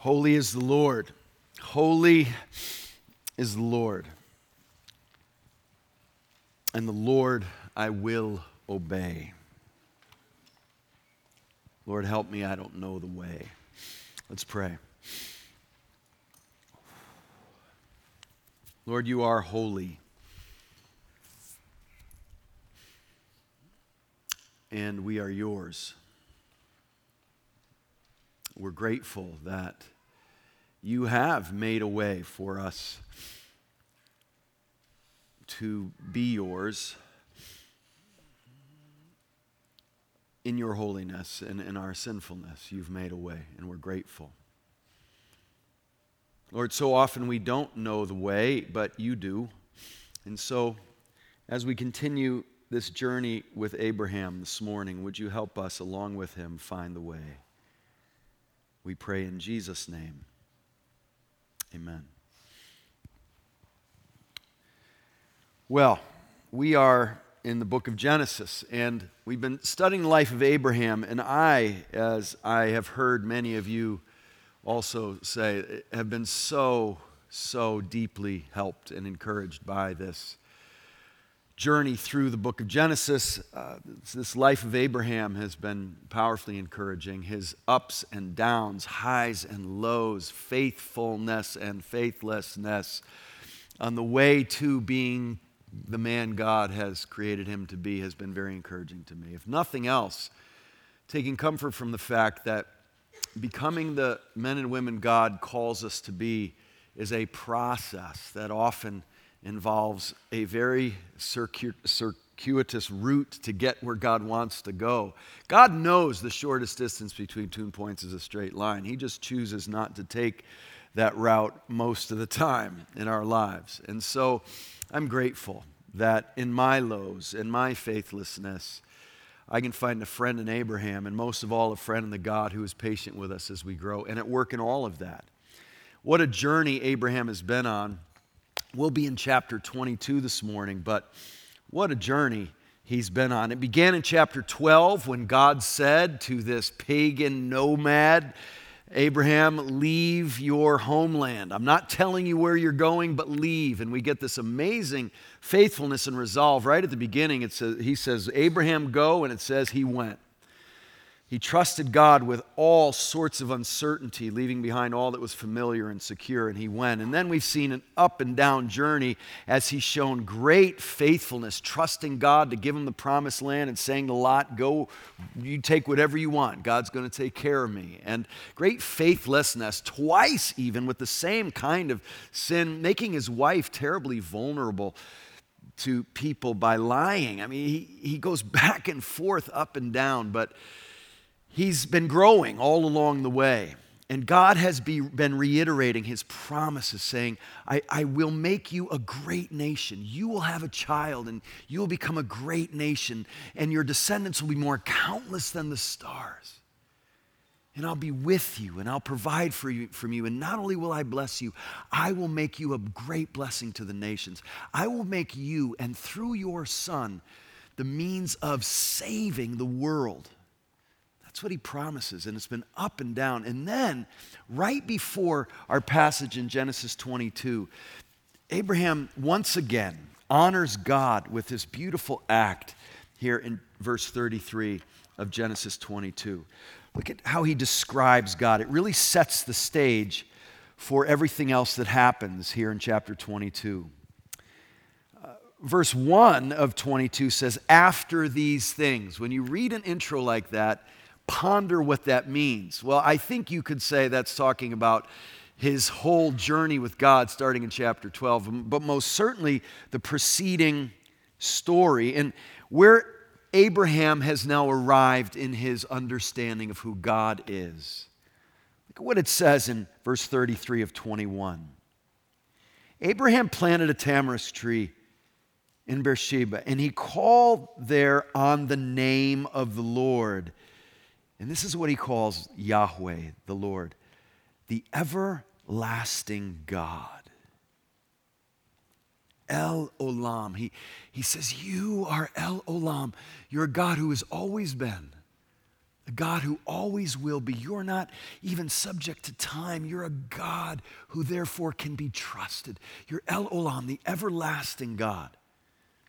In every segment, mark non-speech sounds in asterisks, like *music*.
Holy is the Lord. Holy is the Lord. And the Lord I will obey. Lord, help me. I don't know the way. Let's pray. Lord, you are holy. And we are yours. We're grateful that you have made a way for us to be yours in your holiness and in our sinfulness. You've made a way, and we're grateful. Lord, so often we don't know the way, but you do. And so, as we continue this journey with Abraham this morning, would you help us, along with him, find the way? We pray in Jesus' name. Amen. Well, we are in the book of Genesis, and we've been studying the life of Abraham. And I, as I have heard many of you also say, have been so, so deeply helped and encouraged by this journey through the book of Genesis, uh, this life of Abraham has been powerfully encouraging. His ups and downs, highs and lows, faithfulness and faithlessness on the way to being the man God has created him to be has been very encouraging to me. If nothing else, taking comfort from the fact that becoming the men and women God calls us to be is a process that often involves a very circuitous route to get where God wants to go. God knows the shortest distance between two points is a straight line. He just chooses not to take that route most of the time in our lives. And so I'm grateful that in my lows, in my faithlessness, I can find a friend in Abraham, and most of all, a friend in the God who is patient with us as we grow, and at work in all of that. What a journey Abraham has been on We'll be in chapter 22 this morning, but what a journey he's been on. It began in chapter 12 when God said to this pagan nomad, Abraham, leave your homeland. I'm not telling you where you're going, but leave. And we get this amazing faithfulness and resolve right at the beginning. It says, he says, Abraham, go, and it says he went. He trusted God with all sorts of uncertainty, leaving behind all that was familiar and secure, and he went. And then we've seen an up and down journey as he's shown great faithfulness, trusting God to give him the promised land and saying to Lot, Go, you take whatever you want. God's going to take care of me. And great faithlessness, twice even with the same kind of sin, making his wife terribly vulnerable to people by lying. I mean, he, he goes *laughs* back and forth, up and down, but he's been growing all along the way. And God has be, been reiterating his promises, saying, I, I will make you a great nation. You will have a child, and you will become a great nation, and your descendants will be more countless than the stars. And I'll be with you, and I'll provide for you, from you. And not only will I bless you, I will make you a great blessing to the nations. I will make you, and through your son, the means of saving the world. That's what he promises, and it's been up and down. And then, right before our passage in Genesis 22, Abraham once again honors God with this beautiful act here in verse 33 of Genesis 22. Look at how he describes God. It really sets the stage for everything else that happens here in chapter 22. Uh, verse 1 of 22 says, After these things. When you read an intro like that, ponder what that means. Well, I think you could say that's talking about his whole journey with God starting in chapter 12, um, but most certainly the preceding story and where Abraham has now arrived in his understanding of who God is. Look at what it says in verse 33 of 21. Abraham planted a tamarisk tree in Beersheba, and he called there on the name of the Lord. And this is what he calls Yahweh, the Lord, the everlasting God. El Olam. He, he says, You are El Olam. You're a God who has always been, a God who always will be. You're not even subject to time. You're a God who therefore can be trusted. You're El Olam, the everlasting God.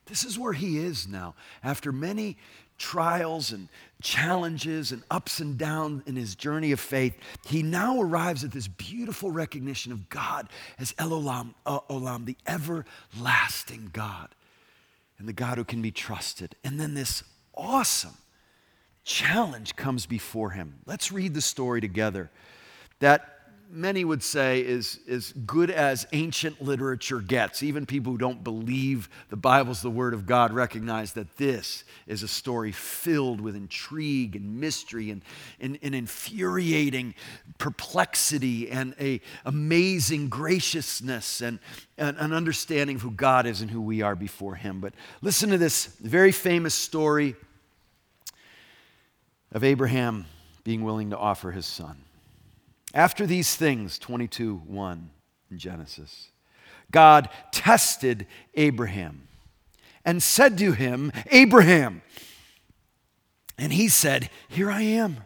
This is where he is now. After many trials and challenges and ups and downs in his journey of faith, he now arrives at this beautiful recognition of God as El Olam, uh, Olam the everlasting God, and the God who can be trusted. And then this awesome challenge comes before him. Let's read the story together. That many would say is as good as ancient literature gets. Even people who don't believe the Bible's the Word of God recognize that this is a story filled with intrigue and mystery and, and, and infuriating perplexity and a amazing graciousness and, and an understanding of who God is and who we are before Him. But listen to this very famous story of Abraham being willing to offer his son. After these things, 22 1 in Genesis, God tested Abraham and said to him, Abraham. And he said, Here I am.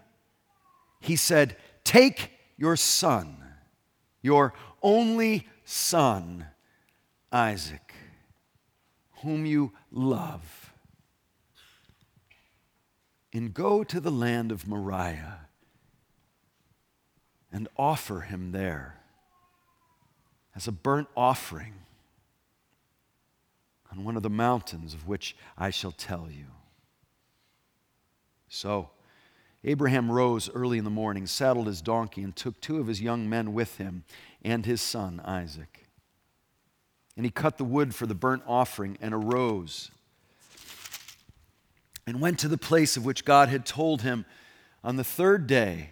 He said, Take your son, your only son, Isaac, whom you love and go to the land of Moriah and offer him there as a burnt offering on one of the mountains of which I shall tell you. So Abraham rose early in the morning, saddled his donkey, and took two of his young men with him and his son Isaac. And he cut the wood for the burnt offering and arose and went to the place of which God had told him on the third day.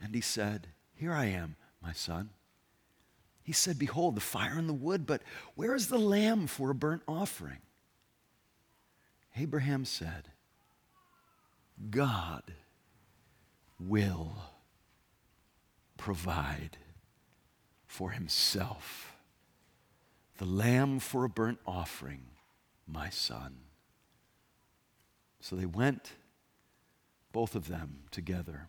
And he said, Here I am, my son. He said, Behold, the fire and the wood, but where is the lamb for a burnt offering? Abraham said, God will provide for himself the lamb for a burnt offering, my son. So they went, both of them, together.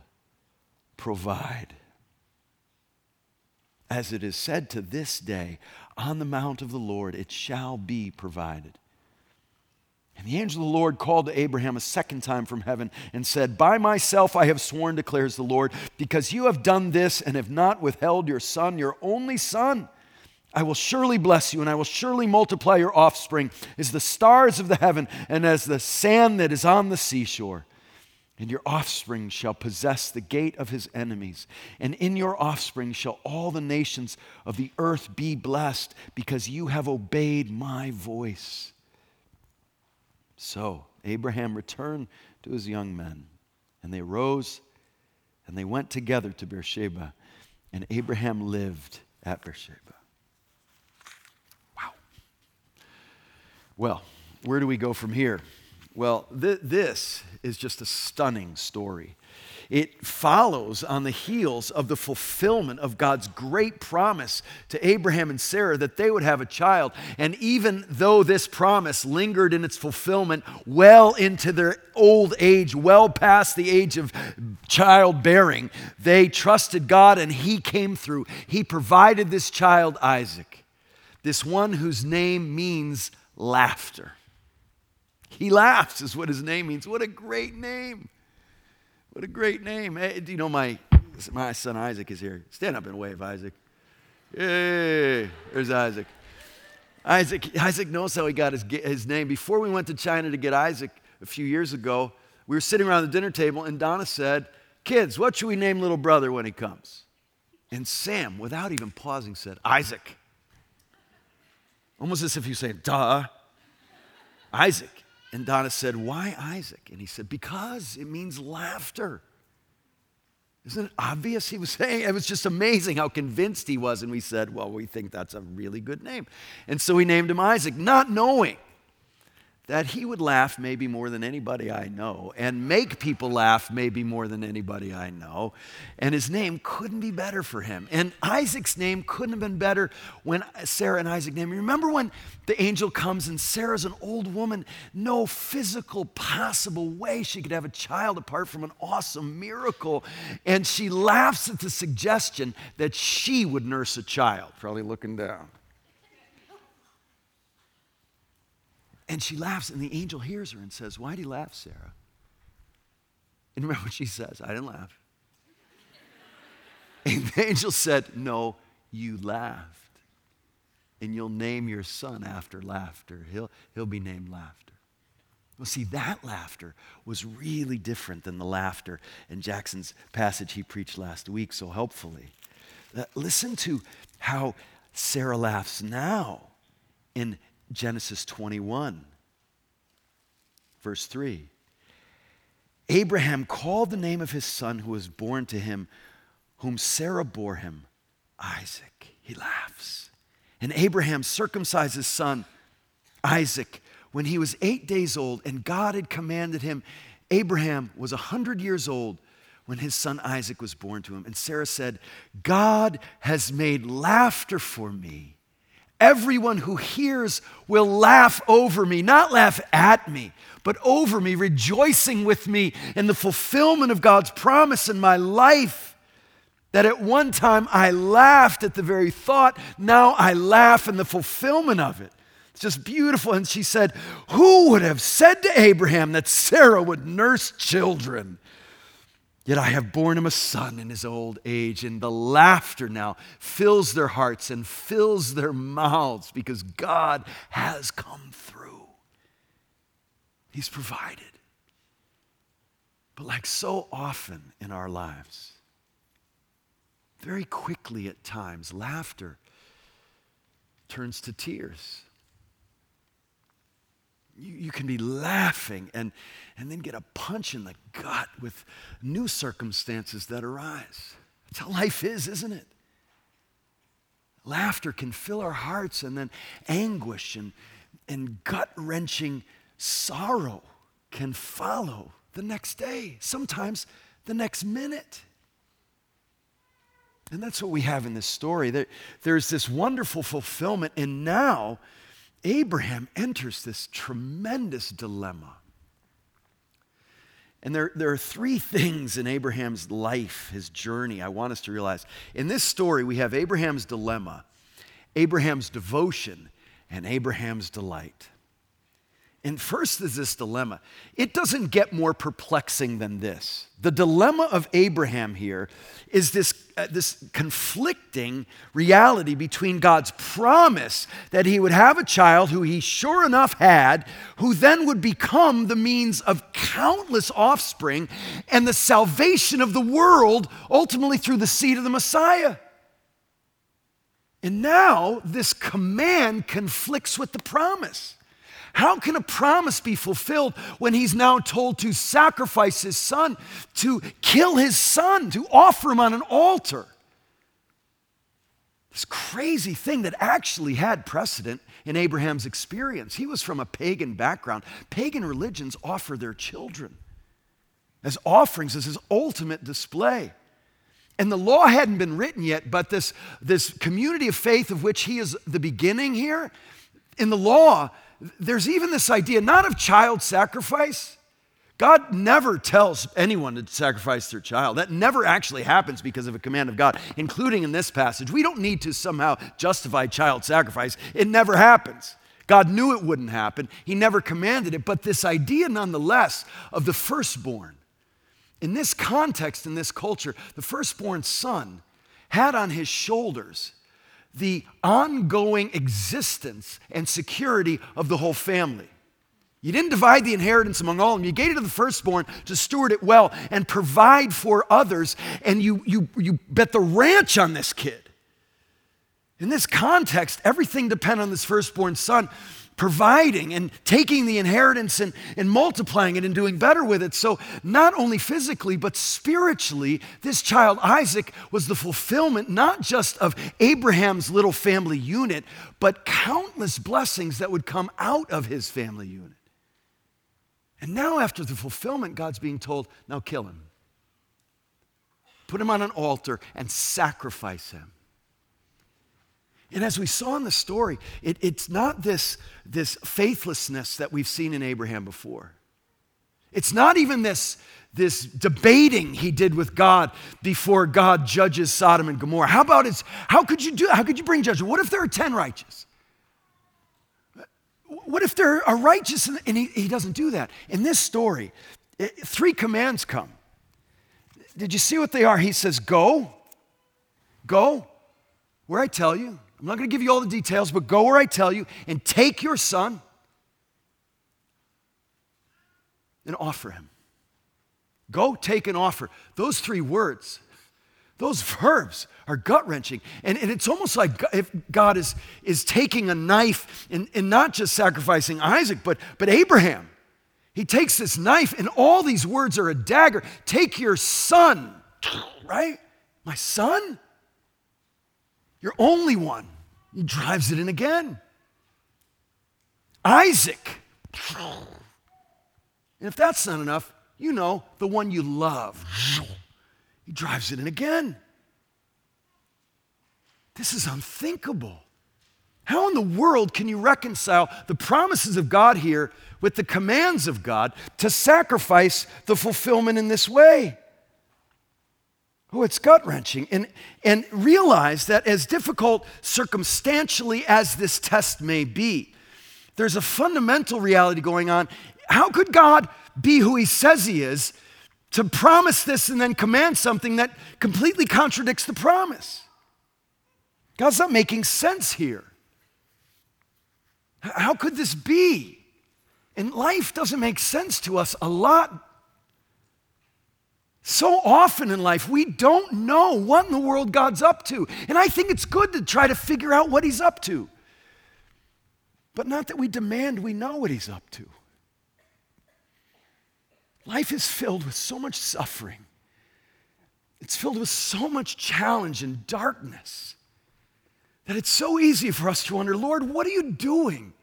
provide. As it is said to this day, on the mount of the Lord it shall be provided. And the angel of the Lord called to Abraham a second time from heaven and said, By myself I have sworn, declares the Lord, because you have done this and have not withheld your son, your only son. I will surely bless you, and I will surely multiply your offspring as the stars of the heaven and as the sand that is on the seashore. And your offspring shall possess the gate of his enemies. And in your offspring shall all the nations of the earth be blessed, because you have obeyed my voice. So Abraham returned to his young men, and they rose and they went together to Beersheba, and Abraham lived at Beersheba. Wow. Well, where do we go from here? Well, th- this is just a stunning story. It follows on the heels of the fulfillment of God's great promise to Abraham and Sarah that they would have a child. And even though this promise lingered in its fulfillment well into their old age, well past the age of childbearing, they trusted God and He came through. He provided this child, Isaac, this one whose name means laughter. He laughs, is what his name means. What a great name! What a great name. Hey, do you know my, my son Isaac is here? Stand up and wave, Isaac. Yay, there's Isaac. Isaac, Isaac knows how he got his, his name. Before we went to China to get Isaac a few years ago, we were sitting around the dinner table, and Donna said, Kids, what should we name little brother when he comes? And Sam, without even pausing, said, Isaac. Almost as if you say, duh. Isaac. And Donna said, Why Isaac? And he said, Because it means laughter. Isn't it obvious? He was *laughs* saying, it was just amazing how convinced he was. And we said, Well, we think that's a really good name. And so we named him Isaac, not knowing that he would laugh maybe more than anybody I know and make people laugh maybe more than anybody I know. And his name couldn't be better for him. And Isaac's name couldn't have been better when Sarah and Isaac named him. Remember when the angel comes and Sarah's an old woman, no physical possible way she could have a child apart from an awesome miracle. And she laughs at the suggestion that she would nurse a child, probably looking down. And she laughs, and the angel hears her and says, Why do you laugh, Sarah? And remember what she says I didn't laugh. *laughs* And the angel said, No, you laughed. And you'll name your son after laughter. He'll, he'll be named Laughter. Well, see, that laughter was really different than the laughter in Jackson's passage he preached last week so helpfully. Uh, listen to how Sarah laughs now in Genesis 21, verse 3. Abraham called the name of his son who was born to him, whom Sarah bore him, Isaac. He laughs. And Abraham circumcised his son, Isaac, when he was eight days old, and God had commanded him. Abraham was a hundred years old when his son Isaac was born to him. And Sarah said, God has made laughter for me Everyone who hears will laugh over me, not laugh at me, but over me, rejoicing with me in the fulfillment of God's promise in my life. That at one time I laughed at the very thought, now I laugh in the fulfillment of it. It's just beautiful. And she said, Who would have said to Abraham that Sarah would nurse children? Yet I have borne him a son in his old age, and the laughter now fills their hearts and fills their mouths because God has come through. He's provided. But, like so often in our lives, very quickly at times, laughter turns to tears. You, you can be laughing and, and then get a punch in the gut with new circumstances that arise. That's how life is, isn't it? Laughter can fill our hearts, and then anguish and, and gut wrenching sorrow can follow the next day, sometimes the next minute. And that's what we have in this story. There, there's this wonderful fulfillment, and now Abraham enters this tremendous dilemma. And there, there are three *laughs* things in Abraham's life, his journey, I want us to realize. In this story, we have Abraham's dilemma, Abraham's devotion, and Abraham's delight. And first is this dilemma. It doesn't get more perplexing than this. The dilemma of Abraham here is this, uh, this conflicting reality between God's promise that he would have a child who he sure enough had, who then would become the means of countless offspring and the salvation of the world ultimately through the seed of the Messiah. And now this command conflicts with the promise. How can a promise be fulfilled when he's now told to sacrifice his son, to kill his son, to offer him on an altar? This crazy thing that actually had precedent in Abraham's experience. He was from a pagan background. Pagan religions offer their children as offerings, as his ultimate display. And the law hadn't been written yet, but this, this community of faith of which he is the beginning here, in the law, there's even this idea not of child sacrifice. God never tells anyone to sacrifice their child. That never actually happens because of a command of God, including in this passage. We don't need to somehow justify child sacrifice, it never happens. God knew it wouldn't happen, He never commanded it. But this idea, nonetheless, of the firstborn, in this context, in this culture, the firstborn son had on his shoulders the ongoing existence and security of the whole family. You didn't divide the inheritance among all of them. You gave it to the firstborn to steward it well and provide for others, and you, you, you bet the ranch on this kid. In this context, everything depended on this firstborn son providing and taking the inheritance and, and multiplying it and doing better with it. So, not only physically, but spiritually, this child, Isaac, was the fulfillment not just of Abraham's little family unit, but countless blessings that would come out of his family unit. And now, after the fulfillment, God's being told, now kill him. Put him on an altar and sacrifice him. And as we saw in the story, it, it's not this, this faithlessness that we've seen in Abraham before. It's not even this, this debating he did with God before God judges Sodom and Gomorrah. How about his, how could you do, how could you bring judgment? What if there are 10 righteous? What if there are righteous and, he, he doesn't do that? In this story, it, three commands come. Did you see what they are? He says, Go, go, where I tell you. I'm not going to give you all the details, but go where I tell you and take your son and offer him. Go, take, and offer. Those three words, those verbs are gut wrenching. And, and it's almost like if God is, is taking a knife and, and not just sacrificing Isaac, but, but Abraham. He takes this knife, and all these words are a dagger. Take your son, right? My son? Your only one. He drives it in again. Isaac. And if that's not enough, you know, the one you love. He drives it in again. This is unthinkable. How in the world can you reconcile the promises of God here with the commands of God to sacrifice the fulfillment in this way? Oh, it's gut wrenching. And, and realize that as difficult circumstantially as this test may be, there's a fundamental reality going on. How could God be who He says He is to promise this and then command something that completely contradicts the promise? God's not making sense here. How could this be? And life doesn't make sense to us a lot so often in life, we don't know what in the world God's up to. And I think it's good to try to figure out what He's up to. But not that we demand we know what He's up to. Life is filled with so much suffering, it's filled with so much challenge and darkness that it's so easy for us to wonder Lord, what are you doing?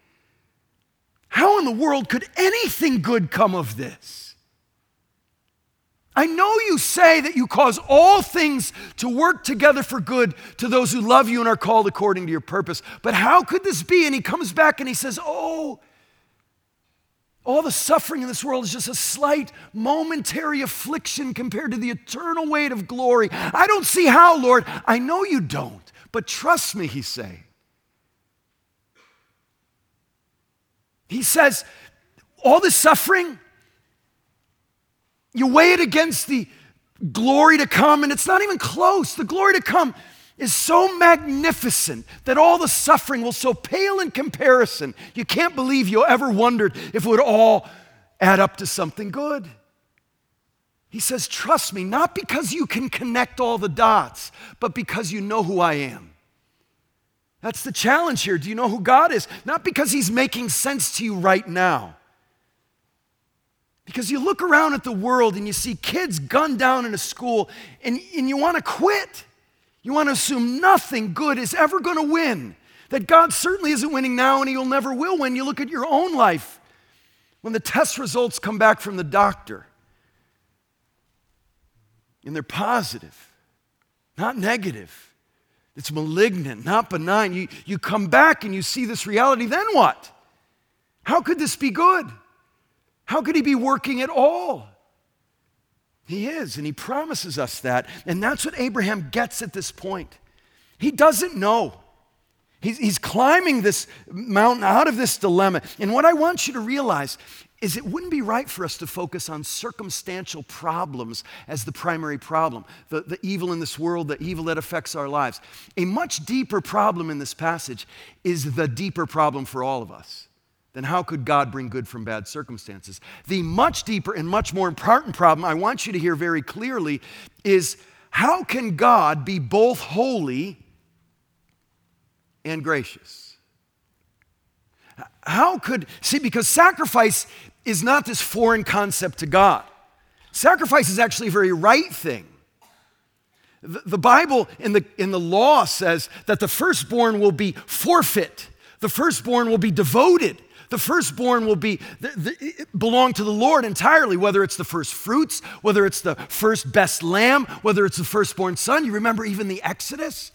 How in the world could anything good come of this? I know you say that you cause all things to work together for good to those who love you and are called according to your purpose. But how could this be? And he comes back and he says, Oh, all the suffering in this world is just a slight momentary affliction compared to the eternal weight of glory. I don't see how, Lord. I know you don't, but trust me, he's saying. He says, all this suffering, you weigh it against the glory to come, and it's not even close. The glory to come is so magnificent that all the suffering will so pale in comparison. You can't believe you ever wondered if it would all add up to something good. He says, Trust me, not because you can connect all the dots, but because you know who I am. That's the challenge here. Do you know who God is? Not because He's making sense to you right now, because you look around at the world and you see kids gunned down in a school and, and you want to quit. You want to assume nothing good is ever going to win. That God certainly isn't winning now and He'll never will win. You look at your own life. When the test results come back from the doctor and they're positive, not negative, it's malignant, not benign, you, you come back and you see this reality, then what? How could this be good? How could He be working at all? He is, and He promises us that. And that's what Abraham gets at this point. He doesn't know. He's, he's climbing this mountain out of this dilemma. And what I want you to realize is it wouldn't be right for us to focus on circumstantial problems as the primary problem, the, the evil in this world, the evil that affects our lives. A much deeper problem in this passage is the deeper problem for all of us. Then how could God bring good from bad circumstances? The much deeper and much more important problem I want you to hear very clearly is how can God be both holy and gracious. How could, see, because sacrifice is not this foreign concept to God. Sacrifice is actually a very right thing. The, the Bible in the, in the law says that the firstborn will be forfeit, the firstborn will be devoted. The firstborn will be the, the, belong to the Lord entirely, whether it's the first fruits, whether it's the first best lamb, whether it's the firstborn son. You remember even the Exodus?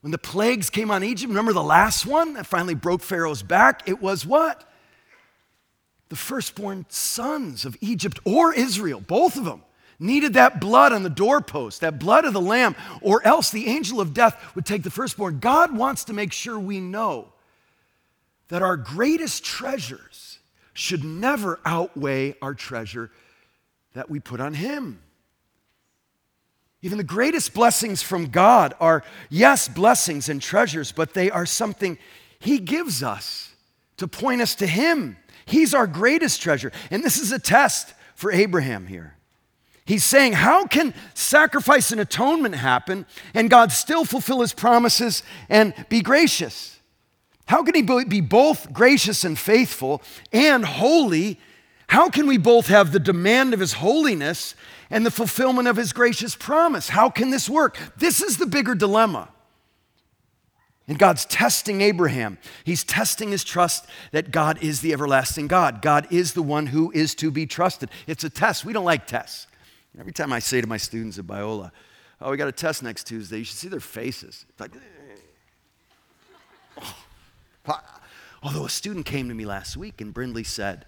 When the plagues came on Egypt, remember the last one that finally broke Pharaoh's back? It was what? The firstborn sons of Egypt or Israel, both of them, needed that blood on the doorpost, that blood of the lamb, or else the angel of death would take the firstborn. God wants to make sure we know that our greatest treasures should never outweigh our treasure that we put on Him. Even the greatest blessings from God are, yes, blessings and treasures, but they are something He gives us to point us to Him. He's our greatest treasure. And this is a test for Abraham here. He's saying, How can sacrifice and atonement happen and God still fulfill His promises and be gracious? How can He be both gracious and faithful and holy? How can we both have the demand of His holiness and the fulfillment of his gracious promise. How can this work? This is the bigger dilemma. And God's testing Abraham. He's testing his trust that God is the everlasting God. God is the one who is to be trusted. It's a test. We don't like tests. Every time I say to my students at Biola, oh, we got a test next Tuesday, you should see their faces. It's like, oh. Although a student came to me last week and Brindley said,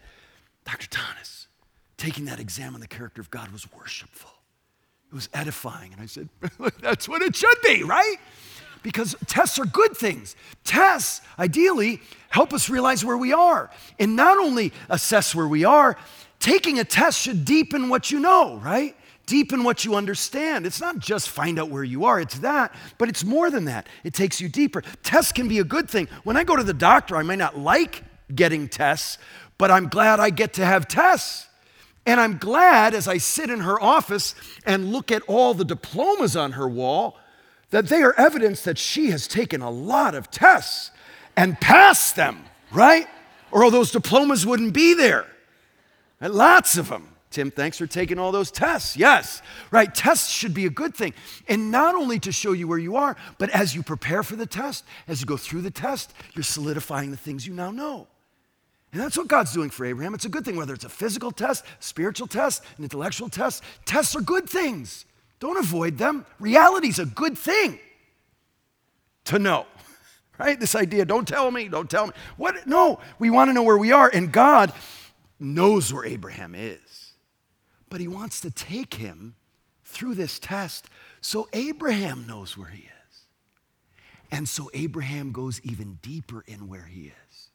Dr. Thomas, taking that exam on the character of God was worshipful. It was edifying. And I said, *laughs* that's what it should be, right? Because tests are good things. Tests, ideally, help us realize where we are. And not only assess where we are, taking a test should deepen what you know, right? Deepen what you understand. It's not just find out where you are, it's that, but it's more than that. It takes you deeper. Tests can be a good thing. When I go to the doctor, I may not like getting tests, but I'm glad I get to have tests and I'm glad as I sit in her office and look at all the diplomas on her wall that they are evidence that she has taken a lot of tests and passed them, right? Or all those diplomas wouldn't be there. And lots of them. Tim, thanks for taking all those tests. Yes, right. Tests should be a good thing. And not only to show you where you are, but as you prepare for the test, as you go through the test, you're solidifying the things you now know. And that's what God's doing for Abraham. It's a good thing, whether it's a physical test, spiritual test, an intellectual test. Tests are good things. Don't avoid them. Reality's a good thing to know. *laughs* Right? This idea, don't tell me, don't tell me. What? No, we want to know where we are. And God knows where Abraham is. But he wants to take him through this test so Abraham knows where he is. And so Abraham goes even deeper in where he is.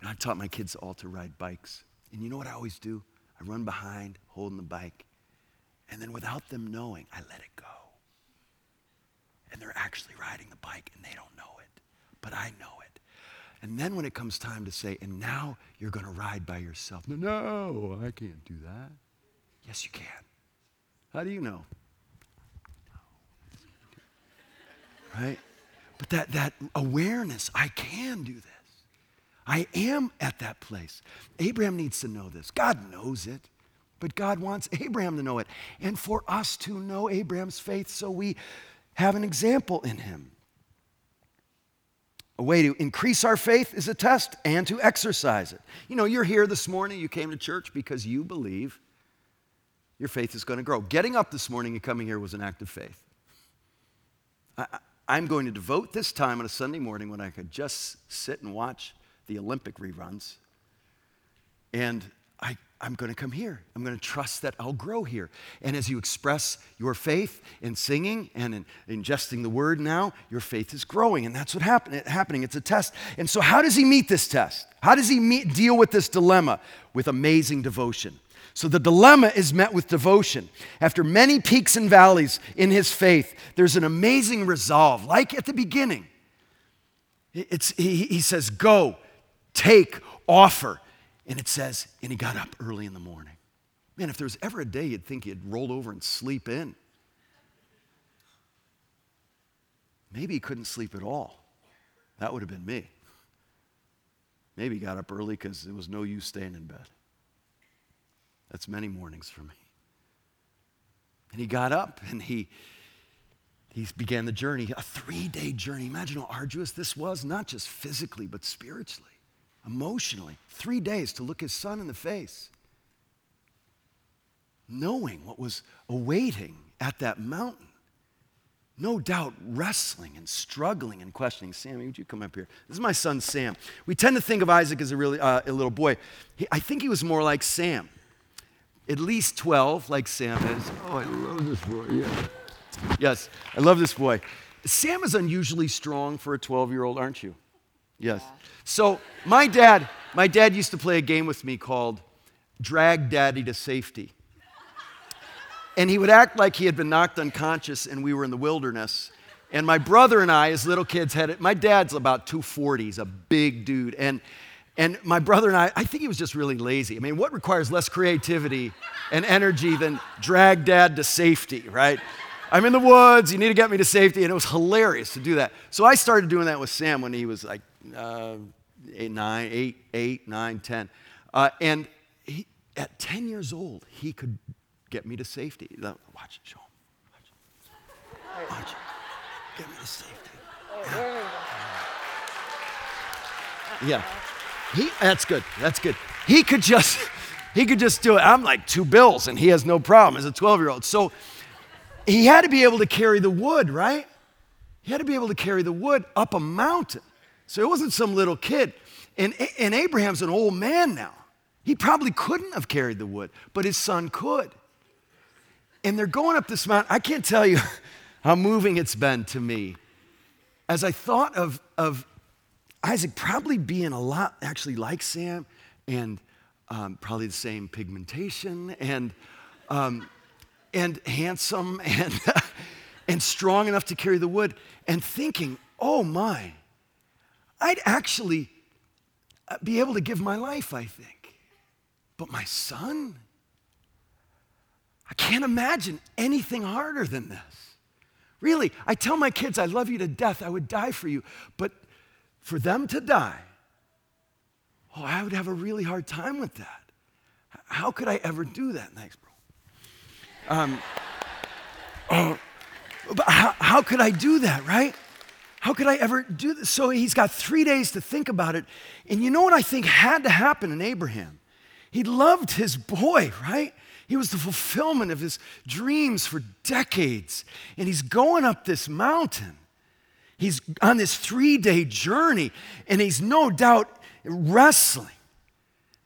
And I've taught my kids all to ride bikes. And you know what I always do? I run behind, holding the bike. And then without them knowing, I let it go. And they're actually riding the bike and they don't know it. But I know it. And then when it comes time to say, and now you're going to ride by yourself. No, no, I can't do that. Yes, you can. How do you know? Right? But that, that awareness, I can do this. I am at that place. Abraham needs to know this. God knows it, but God wants Abraham to know it. And for us to know Abraham's faith so we have an example in him. A way to increase our faith is a test and to exercise it. You know, you're here this morning, you came to church because you believe your faith is going to grow. Getting up this morning and coming here was an act of faith. I, am going to devote this time on a Sunday morning when I could just sit and watch the Olympic reruns. And I, I'm going to come here. I'm going to trust that I'll grow here. And as you express your faith in singing and in ingesting the word now, your faith is growing. And that's what happen, happening. It's a test. And so, how does he meet this test? How does he meet, deal with this dilemma? With amazing devotion. So the dilemma is met with devotion. After many peaks and valleys in his faith, there's an amazing resolve, like at the beginning. It's, he, he says, Go, take, offer. And it says, and he got up early in the morning. Man, if there was ever a day you'd think he'd roll over and sleep in, maybe he couldn't sleep at all. That would have been me. Maybe he got up early because there was no use staying in bed. That's many mornings for me. And he got up and he, he began the journey, a three day journey. Imagine how arduous this was, not just physically, but spiritually emotionally, three days to look his son in the face, knowing what was awaiting at that mountain. No doubt wrestling and struggling and questioning. Sammy, would you come up here? This is my son Sam. We tend to think of Isaac as a really uh, a little boy. He, I think he was more like Sam, at least 12, like Sam is. Oh, I love this boy. Yeah. Yes, I love this boy. Sam is unusually strong for a 12 year old, aren't you? Yes. Yeah. So my dad, my dad used to play a game with me called Drag Daddy to Safety. And he would act like he had been knocked unconscious and we were in the wilderness. And my brother and I, as little kids, had it. My dad's about 240, he's a big dude. And, and my brother and I, I think he was just really lazy. I mean, what requires less creativity and energy than drag dad to safety, right? I'm in the woods, you need to get me to safety. And it was hilarious to do that. So I started doing that with Sam when he was like uh, eight, nine, eight, eight, nine, ten. Uh, and he, at 10 years old, he could get me to safety. Watch it, show him. Watch it. Watch it. Get me to safety. Yeah. yeah. He, that's good. That's good. He could just, he could just do it. I'm like two bills and he has no problem as a 12 year old. So he had to be able to carry the wood, right? He had to be able to carry the wood up a mountain. So it wasn't some little kid. And, and Abraham's an old man now. He probably couldn't have carried the wood, but his son could. And they're going up this mountain. I can't tell you *laughs* how moving it's been to me as I thought of, of Isaac probably being a lot actually like Sam and um, probably the same pigmentation and, um, and handsome and, *laughs* and strong enough to carry the wood and thinking, oh my, I'd actually uh, be able to give my life, I think. But my son? I can't imagine anything harder than this. Really, I tell my kids, I love you to death, I would die for you. But for them to die, oh, I would have a really hard time with that. How could I ever do that? Thanks, bro. Um, oh, but how, how could I do that, right? How could I ever do this? So he's got three days to think about it. And you know what I think had to happen in Abraham? He loved his boy, right? He was the fulfillment of his dreams for decades. And he's going up this mountain. He's on this three day journey, and he's no doubt wrestling.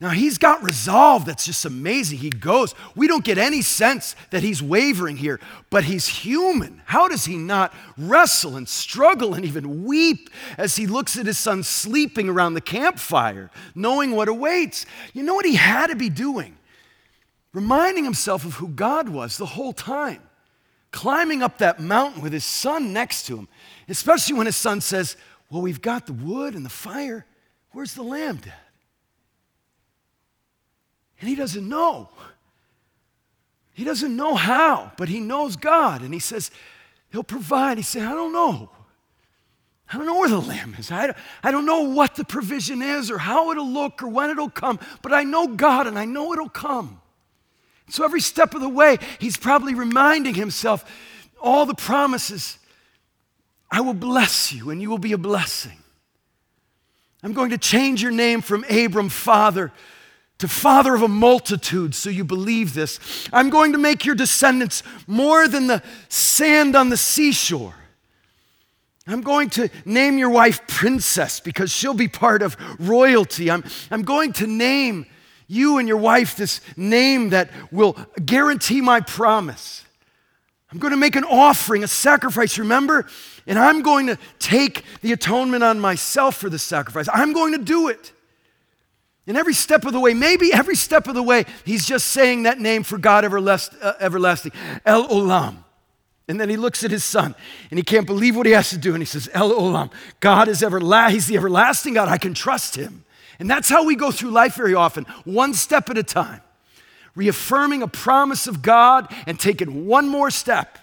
Now, he's got resolve that's just amazing. He goes. We don't get any sense that he's wavering here, but he's human. How does he not wrestle and struggle and even weep as he looks at his son sleeping around the campfire, knowing what awaits? You know what he had to be doing? Reminding himself of who God was the whole time, climbing up that mountain with his son next to him, especially when his son says, Well, we've got the wood and the fire. Where's the lamb, Dad? And he doesn't know. He doesn't know how, but he knows God. And he says, He'll provide. He said, I don't know. I don't know where the lamb is. I I don't know what the provision is or how it'll look or when it'll come, but I know God and I know it'll come. So every step of the way, he's probably reminding himself all the promises I will bless you and you will be a blessing. I'm going to change your name from Abram, father, to father of a multitude, so you believe this. I'm going to make your descendants more than the sand on the seashore. I'm going to name your wife Princess because she'll be part of royalty. I'm, I'm going to name you and your wife this name that will guarantee my promise. I'm going to make an offering, a sacrifice, remember? And I'm going to take the atonement on myself for the sacrifice. I'm going to do it. And every step of the way, maybe every step of the way, he's just saying that name for God uh, everlasting, El Olam. And then he looks at his son and he can't believe what he has to do. And he says, El Olam, God is everlasting. He's the everlasting God. I can trust him. And that's how we go through life very often, one step at a time reaffirming a promise of God and taking one more step.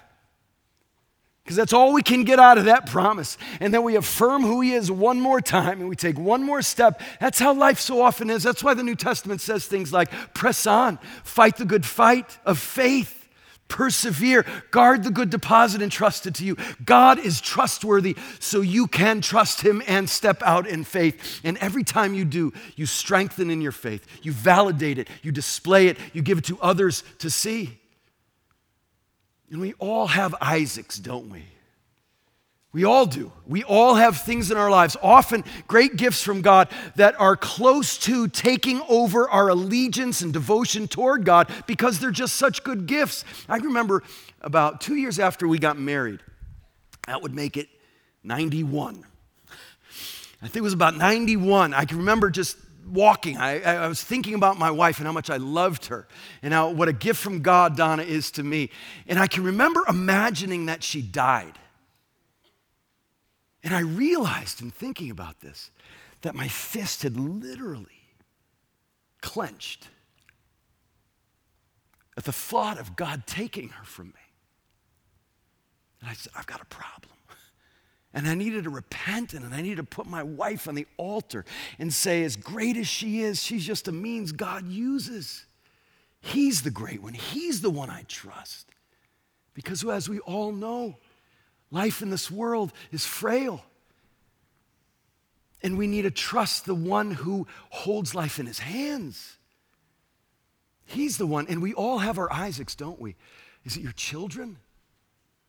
Because that's all we can get out of that promise. And then we affirm who He is one more time and we take one more step. That's how life so often is. That's why the New Testament says things like press on, fight the good fight of faith. Persevere, guard the good deposit entrusted to you. God is trustworthy, so you can trust Him and step out in faith. And every time you do, you strengthen in your faith, you validate it, you display it, you give it to others to see. And we all have Isaacs, don't we? We all do. We all have things in our lives, often great gifts from God that are close to taking over our allegiance and devotion toward God because they're just such good gifts. I remember about two years after we got married, that would make it 91. I think it was about 91. I can remember just walking. I, I, was thinking about my wife and how much I loved her and how what a gift from God Donna is to me. And I can remember imagining that she died. And I realized in thinking about this that my fist had literally clenched at the thought of God taking her from me. And I said, I've got a problem. *laughs* And I needed to repent and I needed to put my wife on the altar and say, as great as she is, she's just a means God uses. He's the great one, He's the one I trust. Because as we all know, Life in this world is frail. And we need to trust the one who holds life in his hands. He's the one. And we all have our Isaacs, don't we? Is it your children?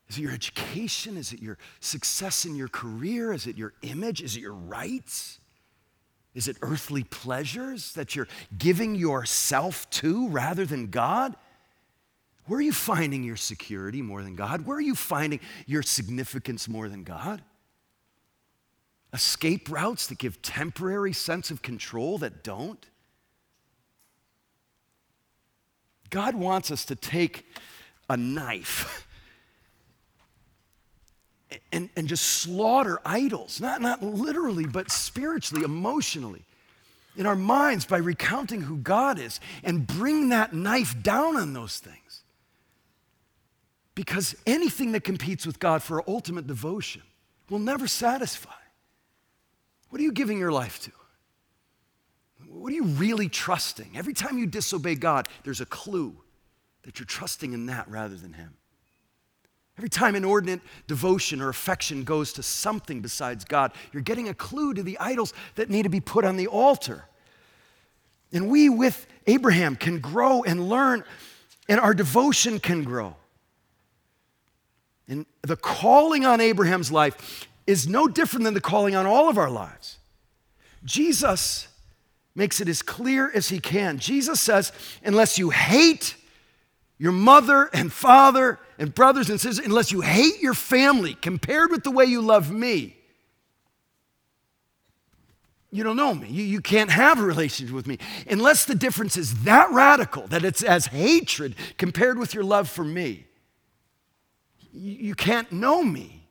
Is it your education? Is it your success in your career? Is it your image? Is it your rights? Is it earthly pleasures that you're giving yourself to rather than God? Where are you finding your security more than God? Where are you finding your significance more than God? Escape routes that give temporary sense of control that don't? God wants us to take a knife and, and just slaughter idols, not, not literally, but spiritually, emotionally, in our minds by recounting who God is and bring that knife down on those things. Because anything that competes with God for our ultimate devotion will never satisfy. What are you giving your life to? What are you really trusting? Every time you disobey God, there's a clue that you're trusting in that rather than Him. Every time inordinate devotion or affection goes to something besides God, you're getting a clue to the idols that need to be put on the altar. And we, with Abraham, can grow and learn, and our devotion can grow. And the calling on Abraham's life is no different than the calling on all of our lives. Jesus makes it as clear as he can. Jesus says, unless you hate your mother and father and brothers and sisters, unless you hate your family compared with the way you love me, you don't know me. You, you can't have a relationship with me. Unless the difference is that radical, that it's as hatred compared with your love for me, you can't know me.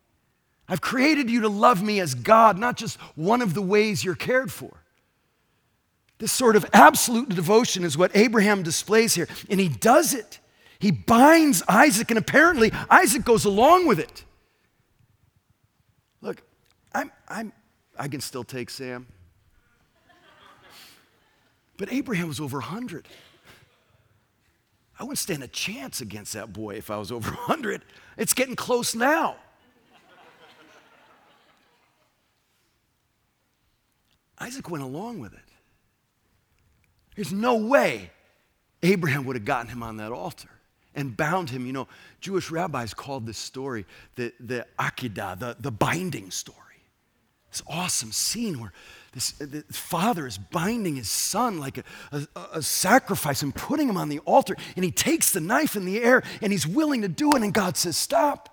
I've created you to love me as God, not just one of the ways you're cared for. This sort of absolute devotion is what Abraham displays here, and he does it. He binds Isaac, and apparently Isaac goes along with it. Look, I'm, I'm, I can still take Sam. But Abraham was over 100. I wouldn't stand a chance against that boy if I was over 100. It's getting close now. Isaac went along with it. There's no way Abraham would have gotten him on that altar and bound him. You know, Jewish rabbis called this story the, the Akedah, the, the binding story. This awesome scene where this, the father is binding his son like a, a, a, sacrifice and putting him on the altar. And he takes the knife in the air and he's willing to do it. And God says, Stop.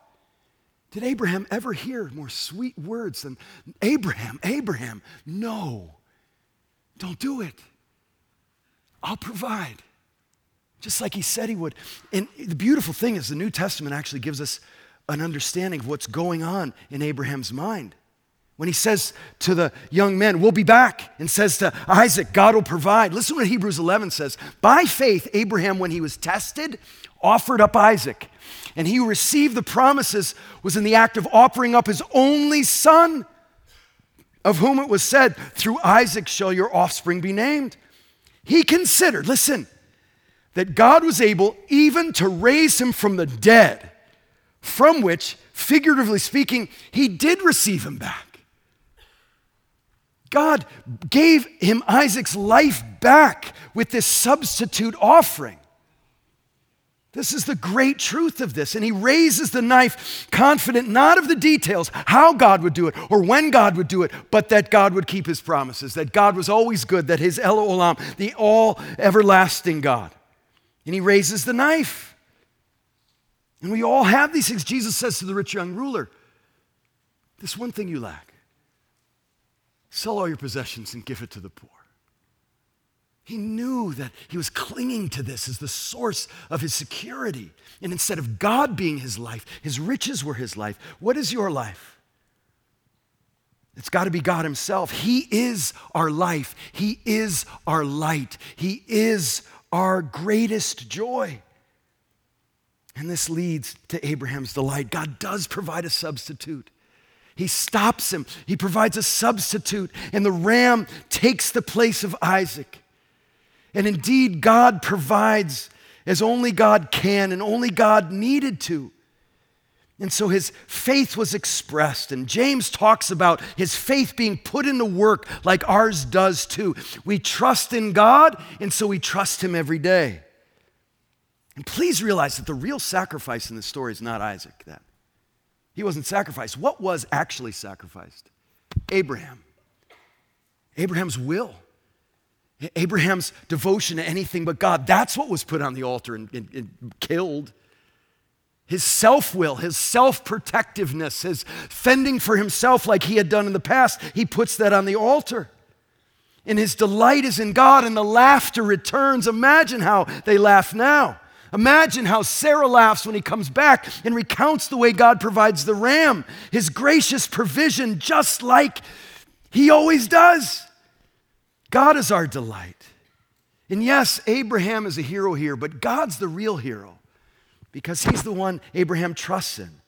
Did Abraham ever hear more sweet words than Abraham, Abraham, no, don't do it. I'll provide. Just like he said he would. And the beautiful thing is, the New Testament actually gives us an understanding of what's going on in Abraham's mind. When he says to the young men, We'll be back, and says to Isaac, God will provide. Listen to what Hebrews 11 says. By faith, Abraham, when he was tested, offered up Isaac. And he who received the promises was in the act of offering up his only son, of whom it was said, Through Isaac shall your offspring be named. He considered, listen, that God was able even to raise him from the dead, from which, figuratively speaking, he did receive him back. God gave him Isaac's life back with this substitute offering. This is the great truth of this. And he raises the knife, confident not of the details, how God would do it or when God would do it, but that God would keep his promises, that God was always good, that his El Olam, the all everlasting God. And he raises the knife. And we all have these things. Jesus says to the rich young ruler, This one thing you lack Sell all your possessions and give it to the poor. He knew that he was clinging to this as the source of his security. And instead of God being his life, his riches were his life. What is your life? It's got to be God Himself. He is our life, He is our light, He is our greatest joy. And this leads to Abraham's delight. God does provide a substitute. He stops him. He provides a substitute, and the ram takes the place of Isaac. And indeed, God provides as only God can and only God needed to. And so his faith was expressed. And James talks about his faith being put into work like ours does too. We trust in God, and so we trust him every day. And please realize that the real sacrifice in this story is not Isaac, that. He wasn't sacrificed. What was actually sacrificed? Abraham. Abraham's will. Abraham's devotion to anything but God. That's what was put on the altar and, and, and killed. His self will, his self protectiveness, his fending for himself like he had done in the past, he puts that on the altar. And his delight is in God, and the laughter returns. Imagine how they laugh now. Imagine how Sarah laughs when he comes back and recounts the way God provides the ram, his gracious provision, just like he always does. God is our delight. And yes, Abraham is a hero here, but God's the real hero because he's the one Abraham trusts in.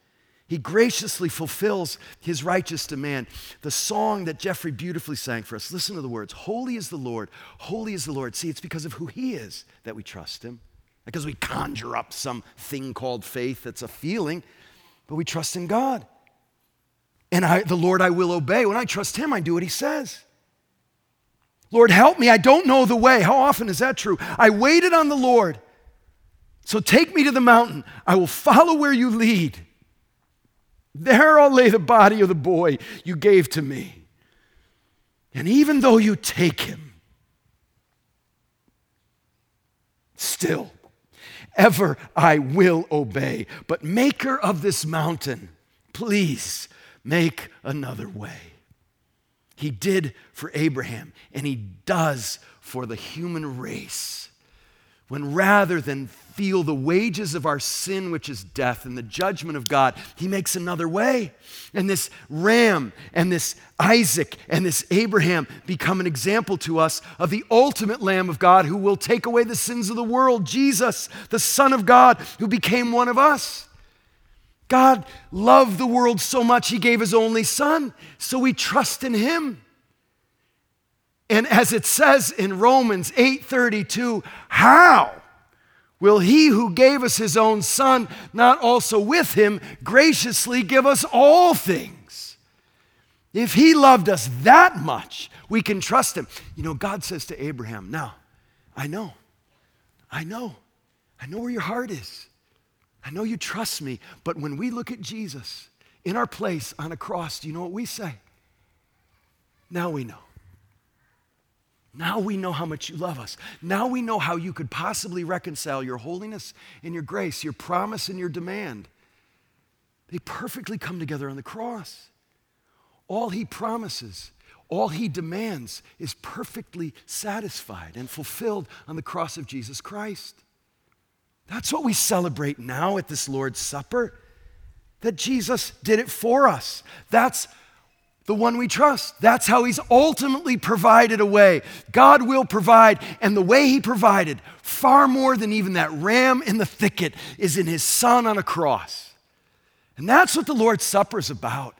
He graciously fulfills his righteous demand. The song that Jeffrey beautifully sang for us, listen to the words Holy is the Lord, holy is the Lord. See, it's because of who he is that we trust him because we conjure up some thing called faith that's a feeling, but we trust in God. And I, the Lord I will obey. When I trust Him, I do what He says. Lord, help me. I don't know the way. How often is that true? I waited on the Lord. So take me to the mountain. I will follow where you lead. There I'll lay the body of the boy you gave to me. And even though you take him, still, ever I will obey. But, maker of this mountain, please make another way. He did for Abraham, and he does for the human race. When rather than feel the wages of our sin, which is death, and the judgment of God, he makes another way. And this ram and this Isaac and this Abraham become an example to us of the ultimate Lamb of God who will take away the sins of the world, Jesus, the Son of God, who became one of us. God loved the world so much, he gave his only Son, so we trust in him. And as it says in Romans 8:32, how Will he who gave us his own son not also with him graciously give us all things? If he loved us that much, we can trust him. You know, God says to Abraham, Now, I know, I know, I know where your heart is. I know you trust me, but when we look at Jesus in our place on a cross, do you know what we say? Now we know. Now we know how much you love us. Now we know how you could possibly reconcile your holiness and your grace, your promise and your demand. They perfectly come together on the cross. All he promises, all he demands is perfectly satisfied and fulfilled on the cross of Jesus Christ. That's what we celebrate now at this Lord's Supper, that Jesus did it for us. That's the one we trust. That's how He's ultimately provided a way. God will provide, and the way He provided, far more than even that ram in the thicket, is in His Son on a cross. And that's what the Lord's Supper is about.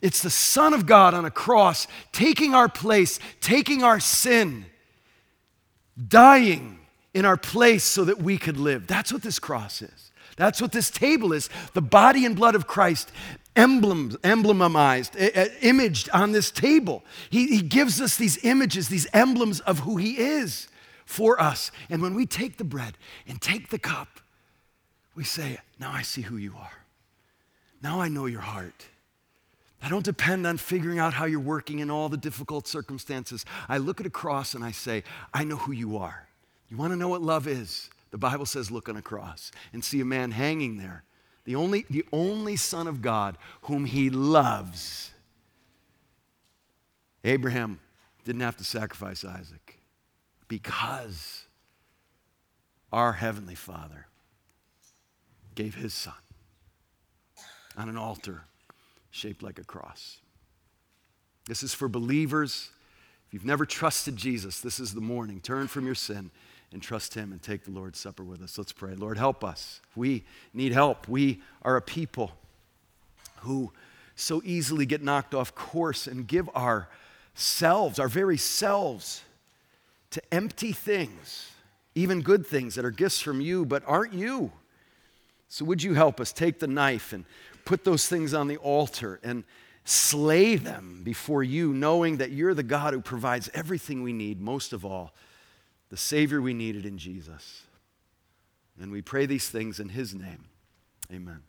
It's the Son of God on a cross taking our place, taking our sin, dying in our place so that we could live. That's what this cross is. That's what this table is the body and blood of Christ emblems, emblemized, imaged on this table. He, he gives us these images, these emblems of who He is for us. And when we take the bread and take the cup, we say, Now I see who you are. Now I know your heart. I don't depend on figuring out how you're working in all the difficult circumstances. I look at a cross and I say, I know who you are. You want to know what love is? The Bible says, look on a cross and see a man hanging there, the only, the only Son of God whom he loves. Abraham didn't have to sacrifice Isaac because our Heavenly Father gave his Son on an altar shaped like a cross. This is for believers. If you've never trusted Jesus, this is the morning. Turn from your sin and trust Him and take the Lord's Supper with us. Let's pray. Lord, help us. We need help. We are a people who so easily get knocked off course and give ourselves, our very selves, to empty things, even good things that are gifts from you but aren't you. So, would you help us take the knife and put those things on the altar and slay them before you, knowing that you're the God who provides everything we need, most of all? The Savior we needed in Jesus. And we pray these things in His name. Amen.